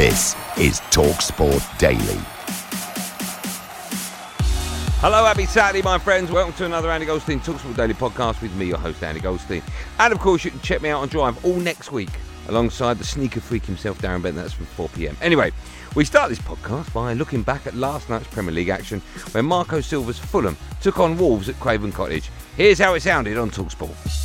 This is TalkSport Daily. Hello, happy Saturday, my friends. Welcome to another Andy Goldstein Talksport Daily podcast with me, your host, Andy Goldstein. And of course, you can check me out on Drive all next week alongside the sneaker freak himself, Darren Bent. That's from 4 pm. Anyway, we start this podcast by looking back at last night's Premier League action where Marco Silva's Fulham took on Wolves at Craven Cottage. Here's how it sounded on Talksport.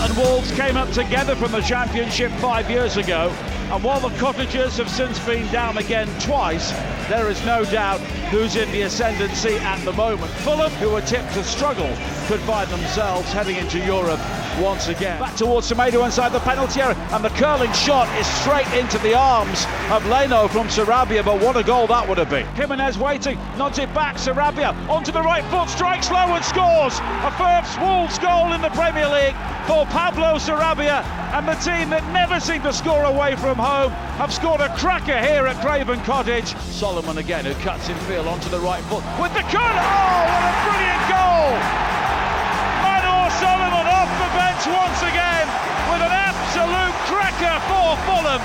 And Wolves came up together from the Championship five years ago. And while the Cottagers have since been down again twice, there is no doubt who's in the ascendancy at the moment. Fulham, who were tipped to struggle, could find themselves heading into Europe once again. Back towards Semedo inside the penalty area, and the curling shot is straight into the arms of Leno from Sarabia, but what a goal that would have been. Jimenez waiting, nods it back, Sarabia onto the right foot, strikes low and scores. A first Wolves goal in the Premier League for Pablo Sarabia, and the team that never seem to score away from home have scored a cracker here at Craven Cottage. Solomon again, who cuts in field onto the right foot with the curl. Oh, what a brilliant goal! Manor Solomon off the bench once again with an absolute cracker for Fulham.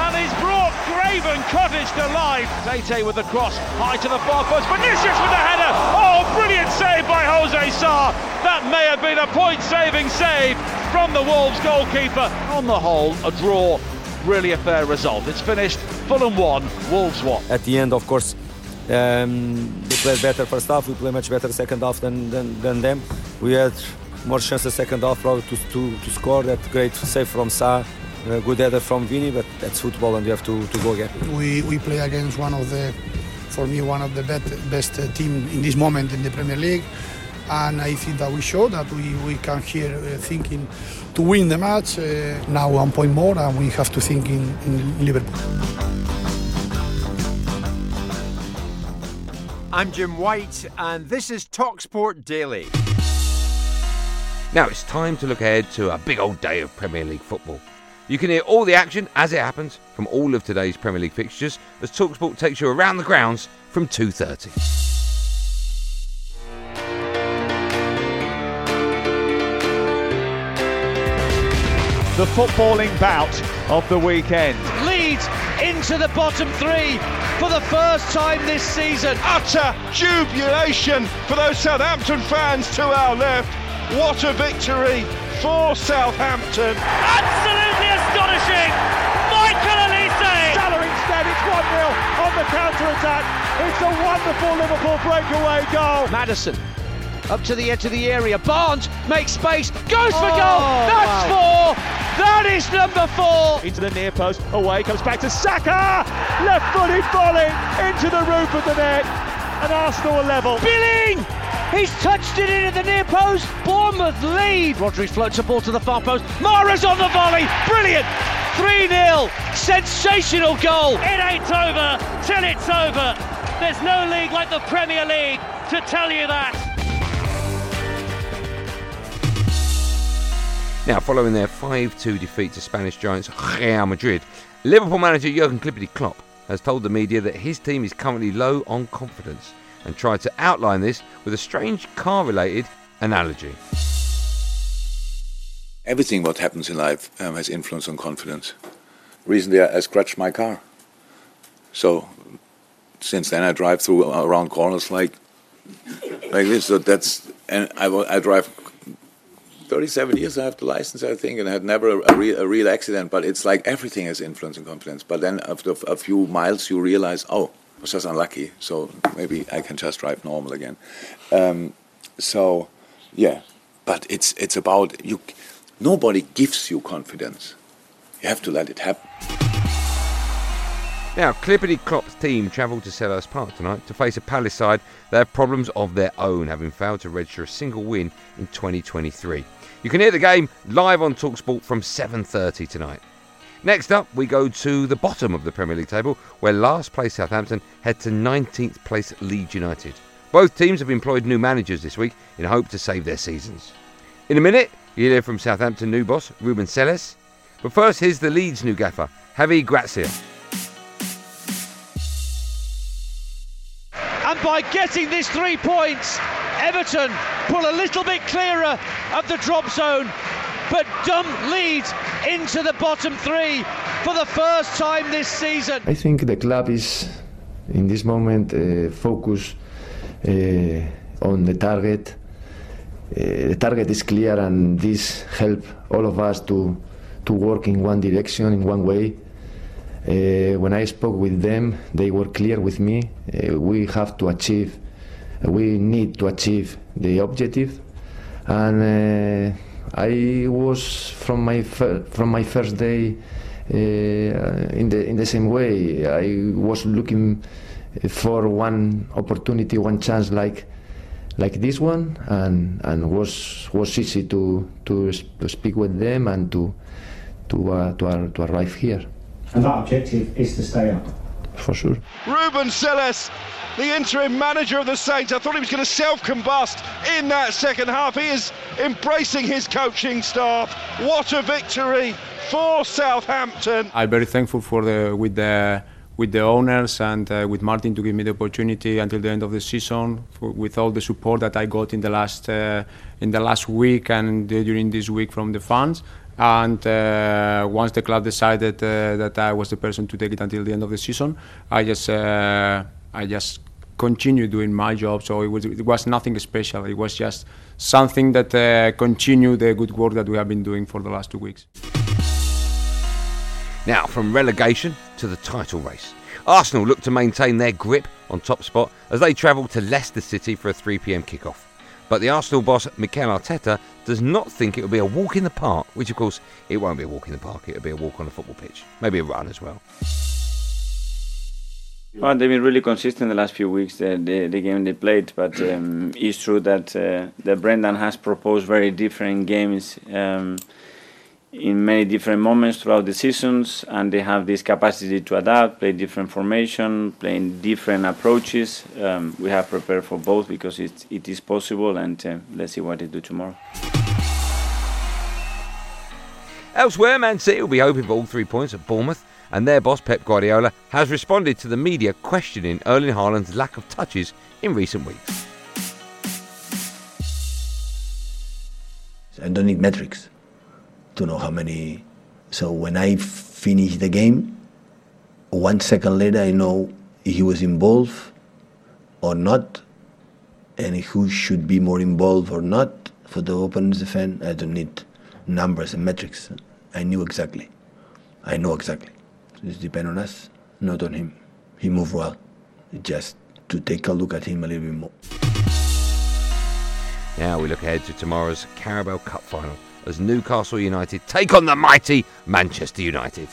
And he's brought Craven Cottage to life. Tete with the cross, high to the far post. Vinicius with the header. Oh, brilliant save by Jose Sa. That may have been a point-saving save from the Wolves goalkeeper. On the whole, a draw. Really a fair result. It's finished. Fulham won, Wolves won. At the end, of course, um, they played better first half. We played much better second half than, than, than them. We had more chances second half probably to, to, to score. That great save from Sa, Uh, good header from Vini, but that's football and you have to, to go again. We, we play against one of the, for me, one of the bet, best uh, team in this moment in the Premier League. And I think that we show that we, we come here uh, thinking to win the match. Uh, now one point more, and we have to think in, in Liverpool. I'm Jim White, and this is Talksport Daily. Now it's time to look ahead to a big old day of Premier League football. You can hear all the action as it happens from all of today's Premier League fixtures as Talksport takes you around the grounds from 2:30. The footballing bout of the weekend. Leeds into the bottom three for the first time this season. Utter jubilation for those Southampton fans to our left. What a victory for Southampton. Absolutely astonishing. Michael Olise. Salah instead, it's 1-0 on the counter-attack. It's a wonderful Liverpool breakaway goal. Maddison up to the edge of the area. Barnes makes space, goes for Oh, goal. That's four. That is number four. Into the near post, away, comes back to Saka. Left footed volley into the roof of the net. And Arsenal are level. Billing. He's touched it into the near post. Bournemouth lead. Rodri floats a ball to the far post. Mahrez on the volley. Brilliant. 3 0. Sensational goal. It ain't over till it's over. There's no league like the Premier League to tell you that. Now, following their 5 2 defeat to Spanish giants Real Madrid, Liverpool manager Jurgen Klippity Klopp has told the media that his team is currently low on confidence and tried to outline this with a strange car related analogy. Everything what happens in life um, has influence on confidence. Recently, I, I scratched my car. So since then, I drive through around corners like like this. So that's and I, I drive 37 years I have the license, I think, and I had never a, real, a real accident. But it's like everything has influence and confidence. But then after a few miles, you realize, oh, was just unlucky. So maybe I can just drive normal again. Um, so, yeah. But it's it's about you. Nobody gives you confidence. You have to let it happen. Now, Clippity Clop's team travelled to Selhurst Park tonight to face a Palace side that have problems of their own, having failed to register a single win in 2023. You can hear the game live on Talksport from 7.30 tonight. Next up, we go to the bottom of the Premier League table, where last place Southampton head to 19th place Leeds United. Both teams have employed new managers this week in hope to save their seasons. In a minute, you'll hear from Southampton new boss Ruben Selles. But first, here's the Leeds new gaffer, Javi Gracia. And by getting this three points, Everton pull a little bit clearer of the drop zone, but dump Leeds into the bottom three for the first time this season. I think the club is, in this moment, uh, focused uh, on the target. Uh, the target is clear, and this help all of us to to work in one direction, in one way. Uh, when I spoke with them, they were clear with me. Uh, we have to achieve, we need to achieve the objective, and uh, I was from my from my first day uh, in the in the same way. I was looking for one opportunity, one chance like like this one, and and was was easy to to, to speak with them and to to uh, to, to arrive here. And that objective is to stay up. For sure. Ruben Selles, the interim manager of the Saints. I thought he was going to self combust in that second half. He is embracing his coaching staff. What a victory for Southampton. I'm very thankful for the with the with the owners and uh, with Martin to give me the opportunity until the end of the season for, with all the support that I got in the last uh, in the last week and during this week from the fans and uh, once the club decided uh, that I was the person to take it until the end of the season, I just uh, I just continued doing my job. So it was it was nothing special. It was just something that uh, continued the good work that we have been doing for the last two weeks. Now, from relegation to the title race. Arsenal look to maintain their grip on top spot as they travel to Leicester City for a 3 pm kickoff. But the Arsenal boss, Mikel Arteta, does not think it will be a walk in the park, which of course it won't be a walk in the park, it'll be a walk on a football pitch. Maybe a run as well. Well, they've been really consistent the last few weeks, the, the, the game they played, but um, it's true that, uh, that Brendan has proposed very different games. Um, in many different moments throughout the seasons, and they have this capacity to adapt, play different formation, playing different approaches. Um, we have prepared for both because it, it is possible, and uh, let's see what they do tomorrow. Elsewhere, Man City will be hoping for all three points at Bournemouth, and their boss Pep Guardiola has responded to the media questioning Erling Haaland's lack of touches in recent weeks. I don't need metrics to know how many. So when I finish the game, one second later I know he was involved or not, and who should be more involved or not for the opponent's defense. I don't need numbers and metrics. I knew exactly. I know exactly. It depends on us, not on him. He moved well. Just to take a look at him a little bit more. Now we look ahead to tomorrow's Carabao Cup final as Newcastle United take on the mighty Manchester United.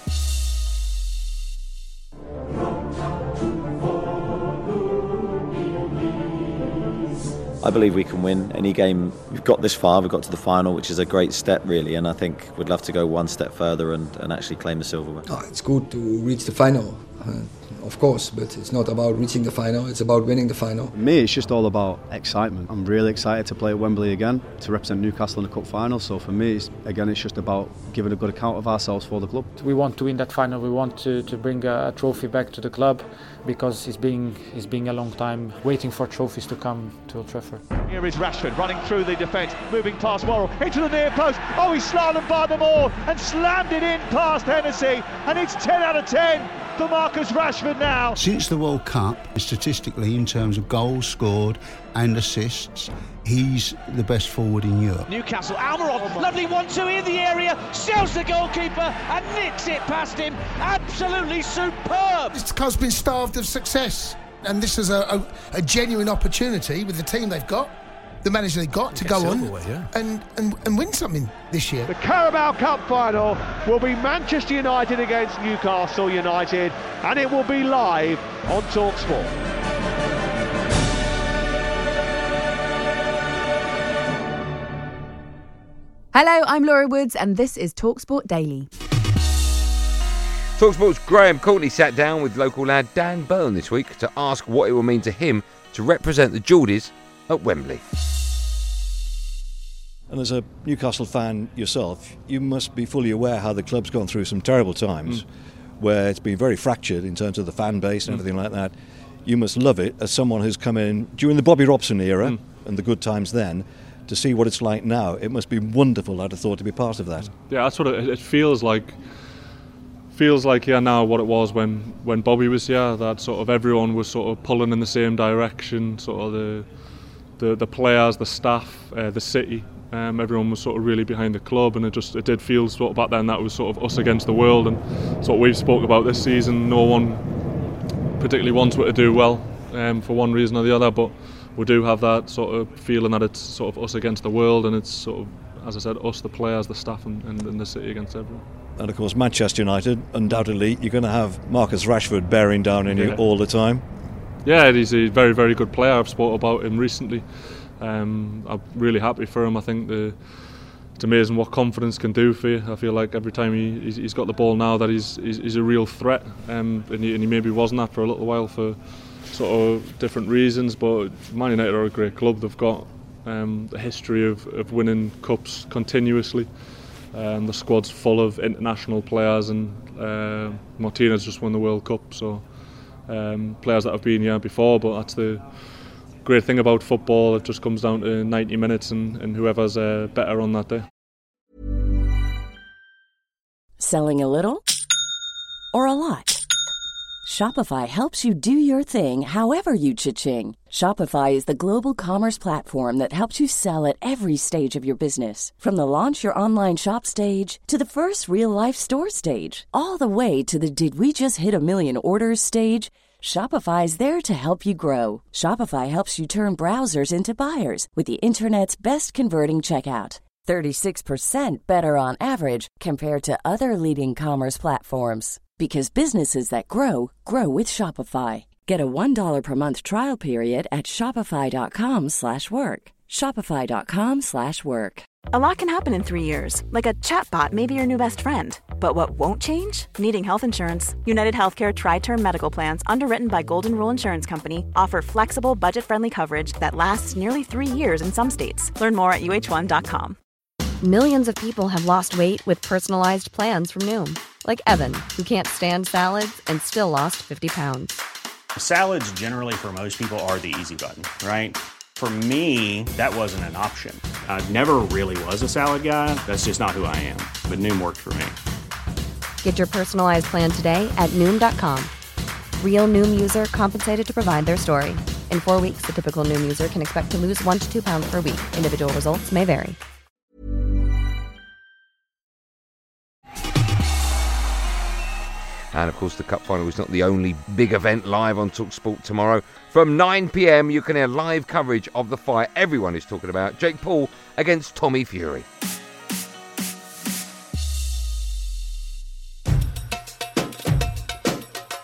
I believe we can win any game. We've got this far, we've got to the final, which is a great step, really, and I think we'd love to go one step further and, and actually claim the silverware. Oh, it's good to reach the final. Uh, Of course, but it's not about reaching the final, it's about winning the final. For Me, it's just all about excitement. I'm really excited to play at Wembley again, to represent Newcastle in the Cup final. So for me, it's, again, it's just about giving a good account of ourselves for the club. We want to win that final, we want to, to bring a, a trophy back to the club because it's been, it's been a long time waiting for trophies to come to Old Trafford. Here is Rashford running through the defence, moving past Worrall into the near post. Oh, he slalom by them all and slammed it in past Hennessy, and it's 10 out of 10 for Marcus Rashford now. Since the World Cup, statistically, in terms of goals scored and assists, he's the best forward in Europe. Newcastle, Almiron, lovely one-two in the area, sells the goalkeeper and nicks it past him. Absolutely superb. This club's been starved of success, and this is a, a, a genuine opportunity with the team they've got the manager they got to go on yeah. and, and, and win something this year. The Carabao Cup final will be Manchester United against Newcastle United, and it will be live on Talksport. Hello, I'm Laura Woods, and this is Talksport Daily. Talksport's Graham Courtney sat down with local lad Dan Burn this week to ask what it will mean to him to represent the Geordies at Wembley. And as a Newcastle fan yourself, you must be fully aware how the club's gone through some terrible times mm. where it's been very fractured in terms of the fan base and mm. everything like that. You must love it as someone who's come in during the Bobby Robson era mm. and the good times then to see what it's like now. It must be wonderful, I'd have thought, to be part of that. Yeah, that's what it, it feels like. Feels like yeah now what it was when, when Bobby was here, that sort of everyone was sort of pulling in the same direction, sort of the the, the players, the staff, uh, the city. Um, everyone was sort of really behind the club, and it just it did feel sort of back then that was sort of us against the world, and it's what we've spoke about this season. No one particularly wants it to do well um, for one reason or the other, but we do have that sort of feeling that it's sort of us against the world, and it's sort of as I said, us, the players, the staff, and, and, and the city against everyone. And of course, Manchester United, undoubtedly, you're going to have Marcus Rashford bearing down on yeah. you all the time. Yeah, he's a very, very good player. I've spoken about him recently. Um, I'm really happy for him. I think the, it's amazing what confidence can do for you. I feel like every time he, he's, he's got the ball now that he's, he's, he's a real threat, um, and, he, and he maybe wasn't that for a little while for sort of different reasons. But Man United are a great club. They've got um, a history of, of winning cups continuously. Um, the squad's full of international players, and uh, Martinez just won the World Cup, so um, players that have been here before. But that's the great thing about football. It just comes down to 90 minutes and, and whoever's uh, better on that day. Selling a little or a lot? Shopify helps you do your thing however you cha-ching. Shopify is the global commerce platform that helps you sell at every stage of your business. From the launch your online shop stage to the first real life store stage, all the way to the did we just hit a million orders stage. Shopify is there to help you grow. Shopify helps you turn browsers into buyers with the internet's best converting checkout. 36% better on average compared to other leading commerce platforms because businesses that grow grow with Shopify. Get a $1 per month trial period at shopify.com/work. shopify.com/work. A lot can happen in 3 years. Like a chatbot may be your new best friend. But what won't change? Needing health insurance. United Healthcare tri-term medical plans underwritten by Golden Rule Insurance Company offer flexible, budget-friendly coverage that lasts nearly 3 years in some states. Learn more at uh1.com. Millions of people have lost weight with personalized plans from Noom like Evan, who can't stand salads and still lost 50 pounds. Salads, generally, for most people, are the easy button, right? For me, that wasn't an option. I never really was a salad guy. That's just not who I am. But Noom worked for me. Get your personalized plan today at Noom.com. Real Noom user compensated to provide their story. In four weeks, the typical Noom user can expect to lose one to two pounds per week. Individual results may vary. And of course, the Cup final is not the only big event live on Talksport tomorrow. From 9 pm, you can hear live coverage of the fight everyone is talking about Jake Paul against Tommy Fury.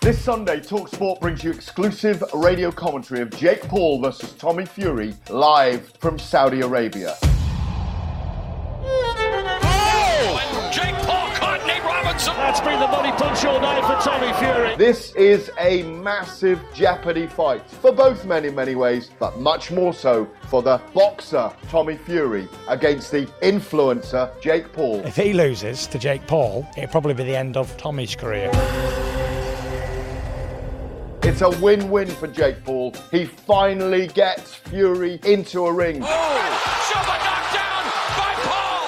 This Sunday, Talksport brings you exclusive radio commentary of Jake Paul versus Tommy Fury live from Saudi Arabia. That's been the body punch all night for Tommy Fury. This is a massive jeopardy fight for both men in many ways, but much more so for the boxer Tommy Fury against the influencer Jake Paul. If he loses to Jake Paul, it'll probably be the end of Tommy's career. It's a win win for Jake Paul. He finally gets Fury into a ring. Oh!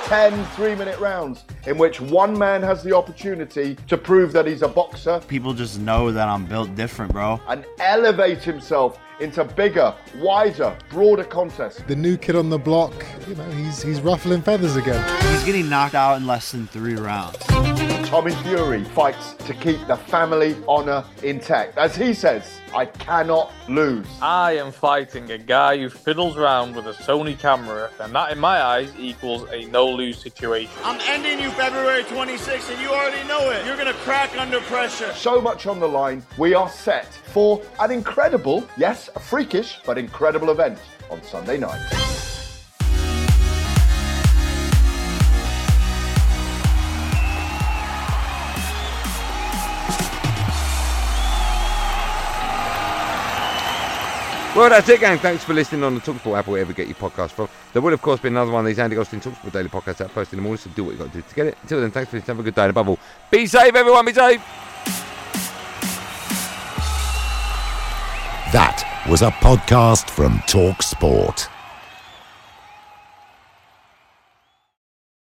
10 three minute rounds in which one man has the opportunity to prove that he's a boxer People just know that I'm built different, bro. and elevate himself into bigger, wider, broader contests. The new kid on the block, you know, he's he's ruffling feathers again. He's getting knocked out in less than three rounds. Tommy Fury fights to keep the family honor intact. As he says, I cannot lose. I am fighting a guy who fiddles around with a Sony camera, and that, in my eyes, equals a no lose situation. I'm ending you February 26th, and you already know it. You're gonna crack under pressure. So much on the line. We are set for an incredible, yes, a freakish, but incredible event on Sunday night. Well, that's it, gang. Thanks for listening on the Talksport app, wherever you get your podcast from. There will, of course, be another one of these Andy Goldstein Talksport daily podcasts out posted in the morning, so do what you've got to do to get it. Until then, thanks for listening. Have a good day, and above all, be safe, everyone. Be safe. That was a podcast from Talk Sport.